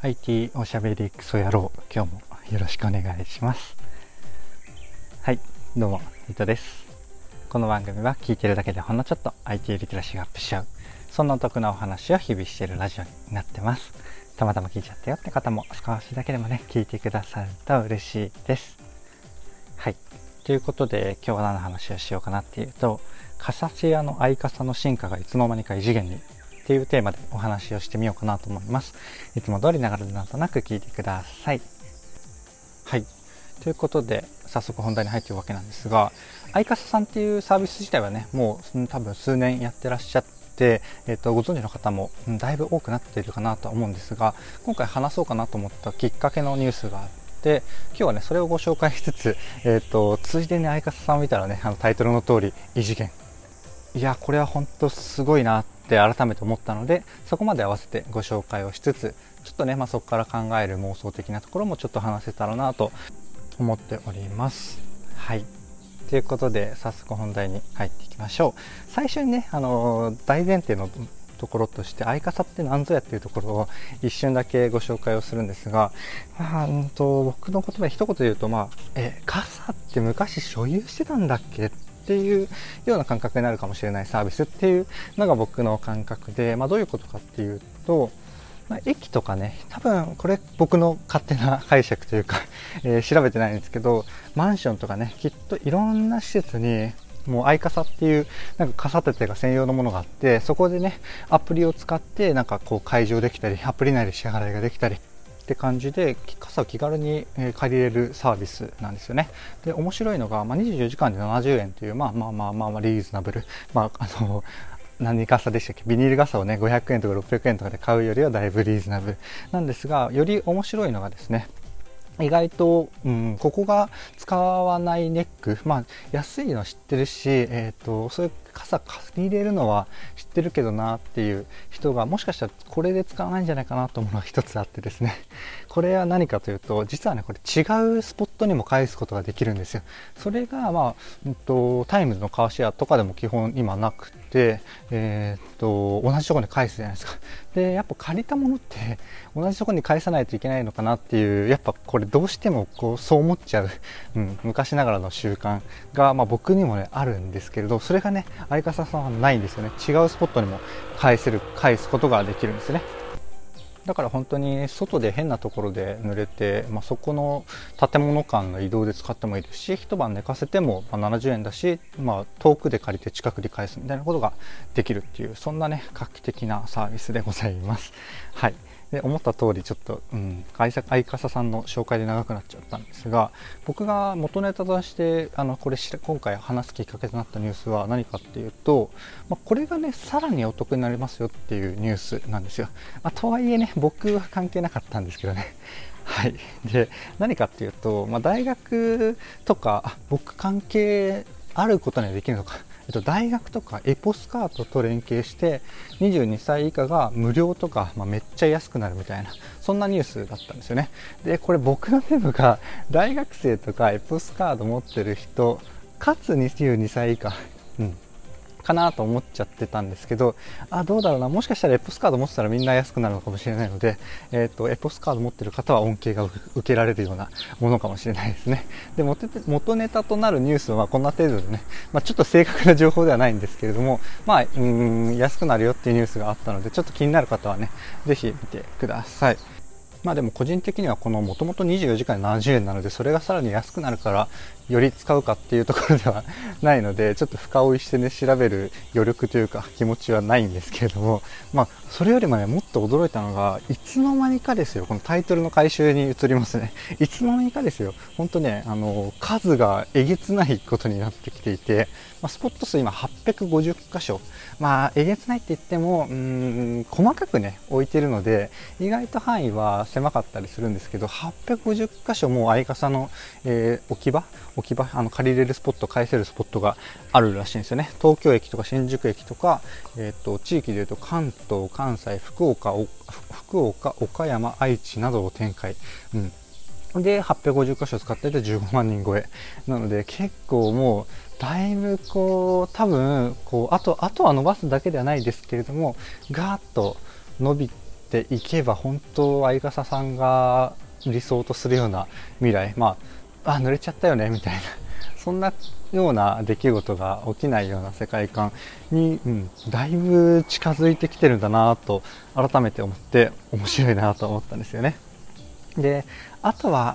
IT おしゃべりクソ野郎今日もよろしくお願いします。はいどうも伊藤です。この番組は聞いてるだけでほんのちょっと IT リテラシーがアップしちゃう。そんなお得なお話を日々しているラジオになってます。たまたま聞いちゃったよって方も少しだけでもね聞いてくださると嬉しいです。はい。ということで今日は何の話をしようかなっていうとカサシアの相傘の進化がいつの間にか異次元にっていうテーマでお話をしてみようかなと思います。いつも通り流れでなんとなく聞いてください。はい。ということで、早速本題に入っていくわけなんですが、アイカサさんっていうサービス自体はね、もう多分数年やってらっしゃって、えー、とご存知の方もだいぶ多くなっているかなと思うんですが今回話そうかなと思ったきっかけのニュースがあって今日はねそれをご紹介しつつ、えーと、ついでに相方さんを見たらねあのタイトルの通り異次元いやこれは本当すごいなって改めて思ったのでそこまで合わせてご紹介をしつつちょっとね、まあ、そこから考える妄想的なところもちょっと話せたらなと思っております。はい。ということで早速本題に入っていきましょう。最初にねあの大前提のところとして相傘って何ぞやっていうところを一瞬だけご紹介をするんですが、あ、うんと僕の言葉で一言で言うと、まあ、え傘って昔所有してたんだっけっていうような感覚になるかもしれないサービスっていうのが僕の感覚で、まあ、どういうことかっていうと、まあ、駅とかね多分これ僕の勝手な解釈というか え、調べてないんですけどマンションとかねきっといろんな施設にもう相傘っていうなんか傘立てが専用のものがあってそこでねアプリを使ってなんかこう解錠できたりアプリ内で支払いができたりって感じで傘を気軽に借りれるサービスなんですよね。で面白いのが、まあ、24時間で70円という、まあ、まあまあまあまあリーズナブル、まあ、あの 何傘でしたっけ？ビニール傘をね500円とか600円とかで買うよりはだいぶリーズナブル。なんですがより面白いのがですね意外と、うん、ここが使わないネック、まあ、安いの知ってるし、えっ、ー、と、そういう傘借り入れるのは知ってるけどなっていう人がもしかしたらこれで使わないんじゃないかなと思うのが一つあってですね。これは何かというと実はねこれ違うスポットにも返すことができるんですよ。それがまあ、うんと、タイムズのカーシェアとかでも基本今なく、えー、っと同じとこに返すじゃないですか。でやっぱ借りたものって同じとこに返さないといけないのかなっていうやっぱこれどうしてもこうそう思っちゃう、うん、昔ながらの習慣が、まあ、僕にもねあるんですけれどそれがね相方さんはないんですよね。違うスポットにも返せる返すことができるんですね。だから本当に外で変なところで濡れて、まあ、そこの建物間の移動で使ってもいいですし一晩寝かせてもま70円だし、まあ、遠くで借りて近くで返すみたいなことができるっていうそんなね画期的なサービスでございます。はいで思った通りちょっと、うん、相方さんの紹介で長くなっちゃったんですが僕が元ネタとしてあのこれ今回話すきっかけとなったニュースは何かっていうと、まあ、これがねさらにお得になりますよっていうニュースなんですよ、まあ、とはいえね僕は関係なかったんですけどね。はい、で何かっていうと、まあ、大学とか僕関係あることにはできるのか。えっと、大学とかエポスカートと連携して22歳以下が無料とか、まあ、めっちゃ安くなるみたいなそんなニュースだったんですよね。でこれ僕のメモが大学生とかエポスカード持ってる人かつ22歳以下、うん、かなと思っちゃってたんですけど、あ、どうだろうな、もしかしたらエポスカード持ってたらみんな安くなるのかもしれないので、えっ、ー、と、エポスカード持ってる方は恩恵が受けられるようなものかもしれないですね。で、元ネタとなるニュースはこんな程度でね、まあ、ちょっと正確な情報ではないんですけれども、まあ、うん、安くなるよっていうニュースがあったので、ちょっと気になる方はね、ぜひ見てください。まあでも個人的にはこのもともと24時間で70円なのでそれがさらに安くなるからより使うかっていうところではないので ちょっと深追いしてね調べる余力というか気持ちはないんですけれどもまあそれよりもねもっと驚いたのがいつの間にかですよこのタイトルの回収に移りますね。いつの間にかですよ。本当ねあの数がえげつないことになってきていて、まあ、スポット数今850箇所。まあえげつないって言ってもうん細かくね置いてるので意外と範囲は狭かったりするんですけど850箇所も相傘の、えー、置き場置き場あの借りれるスポット返せるスポットがあるらしいんですよね。東京駅とか新宿駅とか、えーと、地域でいうと関東関西福岡福岡岡山愛知などを展開、うん、で850箇所使ってて15万人超え。なので結構もうだいぶこう多分こうあとあとは伸ばすだけではないですけれどもガーッと伸びていけば本当相笠さんが理想とするような未来。まああ濡れちゃったよねみたいな そんなような出来事が起きないような世界観に、うん、だいぶ近づいてきてるんだなと改めて思って面白いなと思ったんですよね。であとは、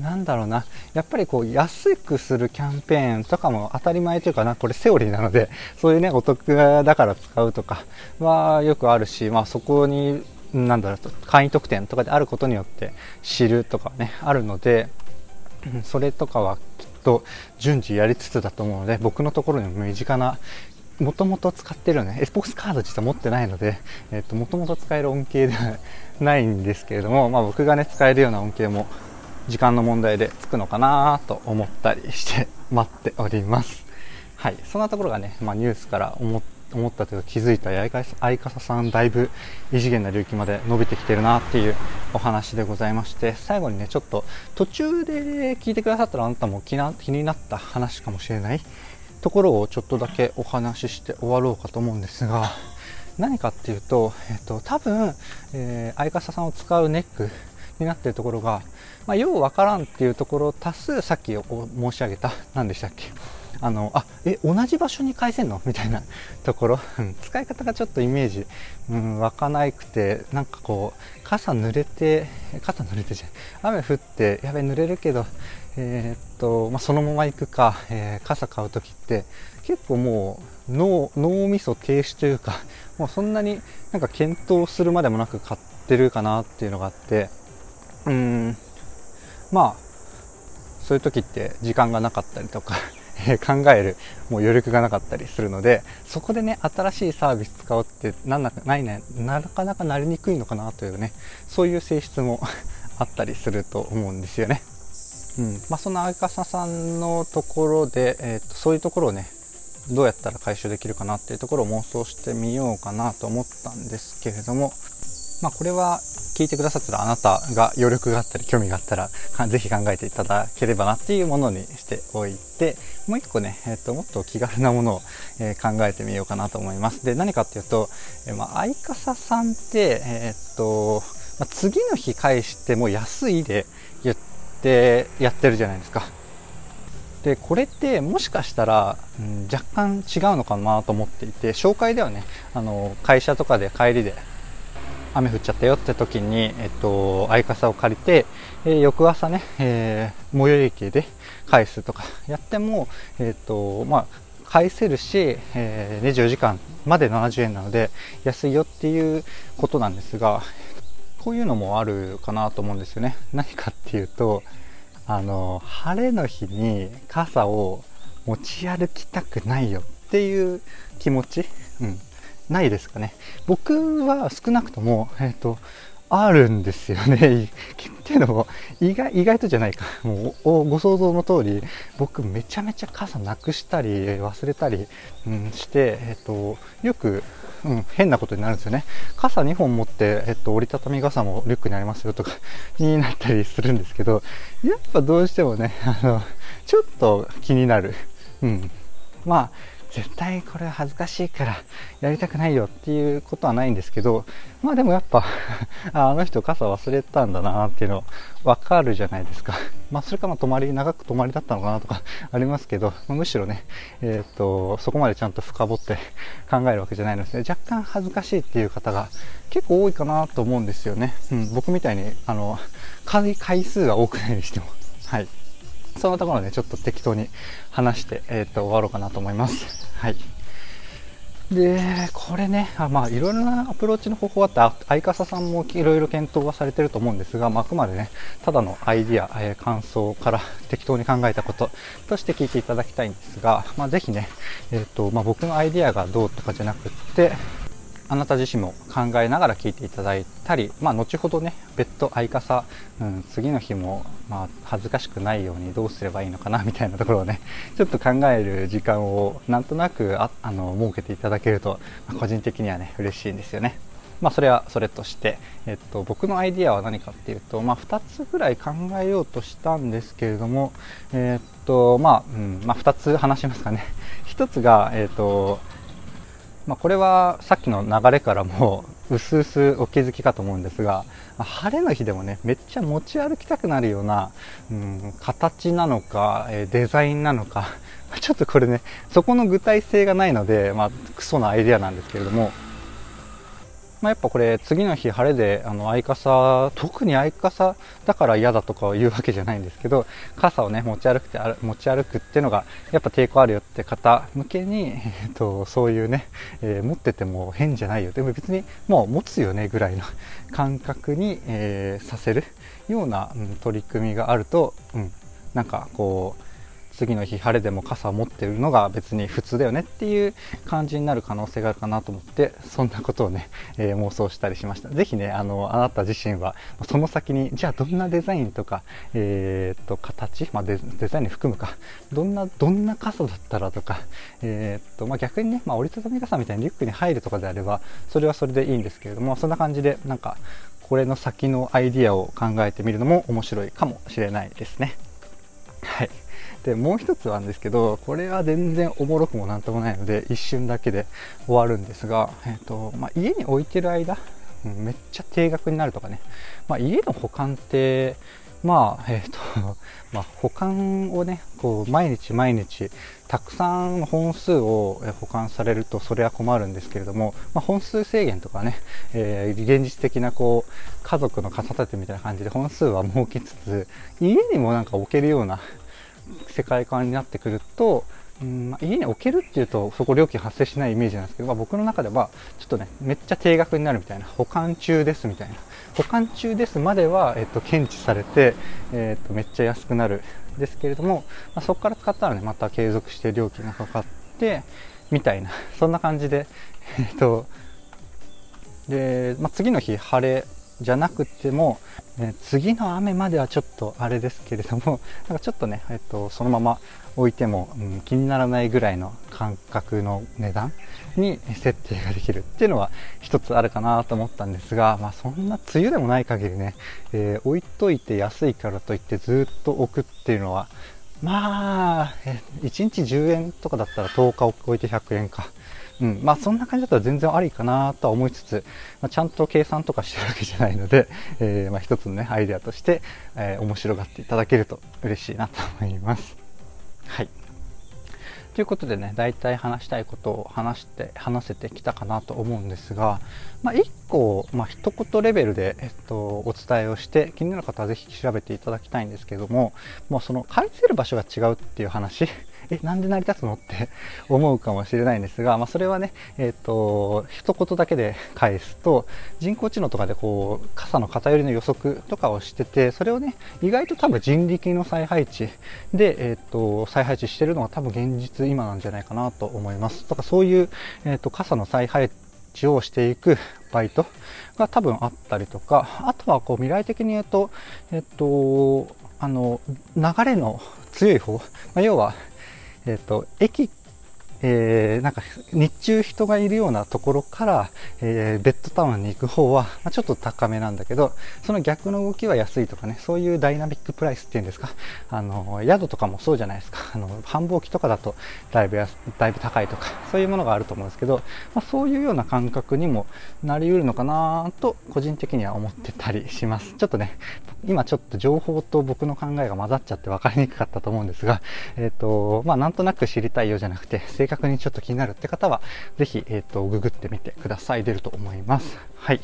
なんだろうな、やっぱりこう安くするキャンペーンとかも当たり前というかな、これセオリーなので、そういうね、お得だから使うとかはよくあるし、まあそこに、なんだろう、会員特典とかであることによって知るとかね、あるので、それとかはきっと順次やりつつだと思うので、僕のところにも身近なもともと使ってるね、Xbox カード実は持ってないので、えっ、と、もともと使える恩恵ではないんですけれども、まあ、僕がね、使えるような恩恵も時間の問題でつくのかなと思ったりして待っております。はい。そんなところがね、まあ、ニュースから思思ったというか気づいた相方さんだいぶ異次元な領域まで伸びてきてるなっていうお話でございまして最後にねちょっと途中で聞いてくださったらあなたも気になった話かもしれないところをちょっとだけお話しして終わろうかと思うんですが何かっていうと、えっと、多分、えー、相方さんを使うネックになっているところが、まあ、ようわからんっていうところを足すさっき申し上げた何でしたっけ？あのあえ同じ場所に返せんの？みたいな ところ、使い方がちょっとイメージ、うん、湧かないくてなんかこう傘濡れて傘濡れてじゃん。雨降ってやべ濡れるけどえー、っとまあ、そのまま行くか、えー、傘買う時って結構もう脳脳みそ停止というかもうそんなになんか検討するまでもなく買ってるかなっていうのがあってうん。まあそういう時って時間がなかったりとか。考えるもう余力がなかったりするのでそこでね新しいサービス使おうってなんなないねなかなかなりにくいのかなというねそういう性質も あったりすると思うんですよね。うんまあ、そんな相笠さんのところで、えーとそういうところをねどうやったら解消できるかなっていうところを妄想してみようかなと思ったんですけれども、まあ、これは聞いてくださったらあなたが余力があったり興味があったらぜひ考えていただければなっていうものにしておいてもう一個ね、えーと、もっと気軽なものを、えー、考えてみようかなと思います。で何かっていうと、えー、まあ、相笠さんってえっ、と、まあ、次の日返しても安いで言ってやってるじゃないですか。でこれってもしかしたら、うん、若干違うのかなと思っていて紹介ではねあの会社とかで帰りで雨降っちゃったよって時に、えっと、相傘を借りて、えー、翌朝ね、えー、最寄り駅で返すとかやっても、えっとまあ、返せるし、えー、24時間まで70円なので安いよっていうことなんですがこういうのもあるかなと思うんですよね。何かっていうとあの晴れの日に傘を持ち歩きたくないよっていう気持ち、うん、ないですかね僕は少なくとも、えっ、ー、とあるんですよね。っていうのも意外意外とじゃないか。もうご想像の通り僕めちゃめちゃ傘なくしたり忘れたり、うん、して、えっ、ー、とよくうん、変なことになるんですよね。傘2本持って、えっと、折りたたみ傘もリュックにありますよとか になったりするんですけど、やっぱどうしてもね、あの、ちょっと気になる。うん。まあ、絶対これは恥ずかしいからやりたくないよっていうことはないんですけど、まあでもやっぱ あの人傘忘れたんだなっていうのわかるじゃないですか。まあそれかまあ泊まり、長く泊まりだったのかなとか ありますけど、まあ、むしろね、えっ、と、そこまでちゃんと深掘って考えるわけじゃないので、若干恥ずかしいっていう方が結構多いかなと思うんですよね。うん、僕みたいに、あの、回数が多くないにしても。はい。そんなところで、ちょっと適当に話して、えっ、と、終わろうかなと思います。はい。で、これね、あまあ、いろいろなアプローチの方法あって、相笠さんもいろいろ検討はされてると思うんですが、まあ、あくまでね、ただのアイディア、えー、感想から 適当に考えたこととして聞いていただきたいんですが、まあ、ぜひね、えっ、ー、と、まあ、僕のアイディアがどうとかじゃなくって、あなた自身も考えながら聞いていただいたり、まあ、後ほどね別途相傘、うん、次の日も、まあ、恥ずかしくないようにどうすればいいのかなみたいなところをね ちょっと考える時間をなんとなくああの設けていただけると、まあ、個人的にはね嬉しいんですよね。まあ、それはそれとして、えっと、僕のアイディアは何かっていうと、まあ、2つぐらい考えようとしたんですけれども、えっとまあうんまあ、2つ話しますかね1つが、えっとまあ、これはさっきの流れからもうすうすお気づきかと思うんですが、晴れの日でもね、めっちゃ持ち歩きたくなるような、うん、形なのか、えデザインなのか、ちょっとこれね、そこの具体性がないので、まあ、クソなアイデアなんですけれども、まあ、やっぱこれ次の日晴れであの相傘特に相傘だから嫌だとか言うわけじゃないんですけど傘をね持ち歩くて持ち歩くっていうのがやっぱ抵抗あるよって方向けに、えっと、そういうね、えー、持ってても変じゃないよ。でも別にもう持つよねぐらいの 感覚に、えー、させるような、うん、取り組みがあると、うん、なんかこう次の日晴れでも傘を持ってるのが別に普通だよねっていう感じになる可能性があるかなと思って そんなことをね、えー、妄想したりしましたぜひねあのあなた自身はその先にじゃあどんなデザインとか、えー、っと形、まあデ、ザインに含むかどんなどんな傘だったらとか、えー、っとまあ、逆にね、まあ、折りたたみ傘みたいにリュックに入るとかであればそれはそれでいいんですけれどもそんな感じでなんかこれの先のアイディアを考えてみるのも面白いかもしれないですね。はい。で、もう一つなんですけど、これは全然おもろくもなんともないので、一瞬だけで終わるんですが、えっ、と、まあ、家に置いてる間、めっちゃ定額になるとかね、まあ、家の保管って、まあ、えっ、と、まあ、保管をね、こう、毎日毎日、たくさん本数を保管されると、それは困るんですけれども、まあ、本数制限とかね、えー、現実的な、こう、家族の傘立てみたいな感じで本数は設けつつ、家にもなんか置けるような、世界観になってくると、うんまあ、家に置けるっていうとそこ料金発生しないイメージなんですけど、まあ、僕の中ではちょっとねめっちゃ定額になるみたいな保管中ですみたいな。保管中ですまでは、えっと、検知されて、えっと、めっちゃ安くなる。んですけれども、まあ、そこから使ったらねまた継続して料金がかかってみたいな。そんな感じでえっとで、まあ、次の日晴れじゃなくても、ね、次の雨まではちょっとあれですけれども、なんかちょっとね、えっと、そのまま置いても、うん、気にならないぐらいの感覚の値段に設定ができるっていうのは一つあるかなと思ったんですが、まあそんな梅雨でもない限りね、えー、置いといて安いからといってずっと置くっていうのは、まあ、1日10円とかだったら10日置いて100円か。うん、まあそんな感じだったら全然ありかなとは思いつつ、まあ、ちゃんと計算とかしてるわけじゃないので、えー、まあ一つのね、アイデアとして、えー、面白がっていただけると嬉しいなと思います。はい。ということでね、大体話したいことを話して、話せてきたかなと思うんですが、まあ、1個、まあ、一言レベルで、えっと、お伝えをして、気になる方はぜひ調べていただきたいんですけども、もうその返せる場所が違うっていう話え、なんで成り立つの？って 思うかもしれないんですが、まあ、それはね、えっ、ー、と、一言だけで返すと、人工知能とかでこう、傘の偏りの予測とかをしてて、それをね、意外と多分人力の再配置で、えっ、ー、と、再配置してるのが多分現実今なんじゃないかなと思います。とかそういう、えっ、と、傘の再配置をしていくバイトが多分あったりとか、あとはこう未来的に言うと、えっと、あの、流れの強い方、まあ、要は、えっ、ー、と、駅えー、なんか日中人がいるようなところから、えー、ベッドタウンに行く方は、まあ、ちょっと高めなんだけど、その逆の動きは安いとかね、そういうダイナミックプライスっていうんですか、あの、宿とかもそうじゃないですか、あの、繁忙期とかだとだいぶ、だいぶ高いとか、そういうものがあると思うんですけど、まあ、そういうような感覚にもなり得るのかなと、個人的には思ってたりします。ちょっとね、今ちょっと情報と僕の考えが混ざっちゃって分かりにくかったと思うんですが、えっ、ー、と、まあ、なんとなく知りたいようじゃなくて、確にちょっと気になるって方は、ぜひ、えっ、ー、と、ググってみてください。出ると思います。はい。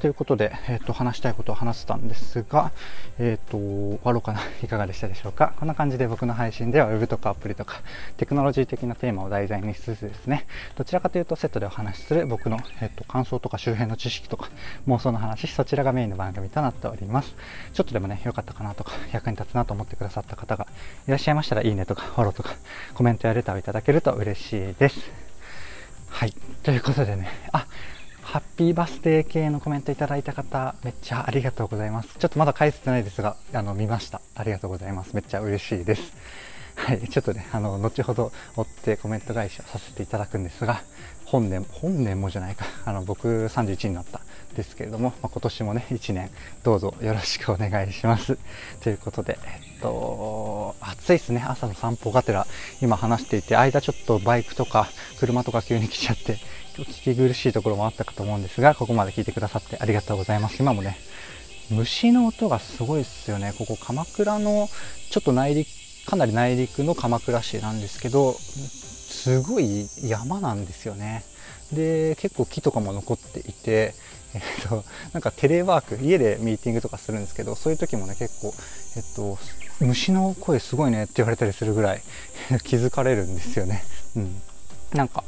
ということで、えっ、ー、と、話したいことを話したんですが、えっ、ー、と、終わろうかな。いかがでしたでしょうか？こんな感じで僕の配信では Web とかアプリとか、テクノロジー的なテーマを題材にしつつですね、どちらかというとセットでお話しする僕の、えっ、と、感想とか周辺の知識とか、妄想の話、そちらがメインの番組となっております。ちょっとでもね、良かったかなとか、役に立つなと思ってくださった方がいらっしゃいましたら、いいねとか、フォローとか、コメントやレターをいただけると嬉しいです。はい。ということでね、あ、ハッピーバースデー系のコメントいただいた方、めっちゃありがとうございます。ちょっとまだ返せてないですが、あの、見ました。ありがとうございます。めっちゃ嬉しいです。はい、ちょっとね、あの、後ほど追ってコメント返しをさせていただくんですが、本年、本年もじゃないか、あの、僕31になったですけれども、まあ、今年もね、1年、どうぞよろしくお願いします。ということで、えっと、暑いですね、朝の散歩がてら、今話していて、間ちょっとバイクとか車とか急に来ちゃって、聞き苦しいところもあったかと思うんですが、ここまで聞いてくださってありがとうございます。今もね、虫の音がすごいですよね。ここ鎌倉のちょっと内陸、かなり内陸の鎌倉市なんですけど、すごい山なんですよね。で、結構木とかも残っていて、えっと、なんかテレワーク、家でミーティングとかするんですけど、そういう時もね、結構、えっと、虫の声すごいねって言われたりするぐらい 気づかれるんですよね。うん。なんか、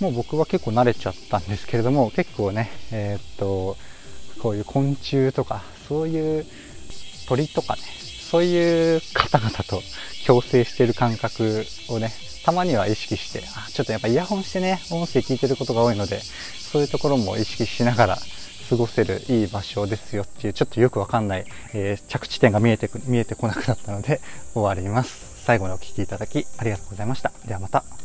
もう僕は結構慣れちゃったんですけれども、結構ね、えー、っと、こういう昆虫とか、そういう鳥とかね、そういう方々と共生してる感覚をね、たまには意識して、あちょっとやっぱイヤホンしてね、音声聞いてることが多いので、そういうところも意識しながら過ごせるいい場所ですよっていう、ちょっとよくわかんない、えー、着地点が見えてく、見えてこなくなったので終わります。最後までお聴きいただきありがとうございました。ではまた。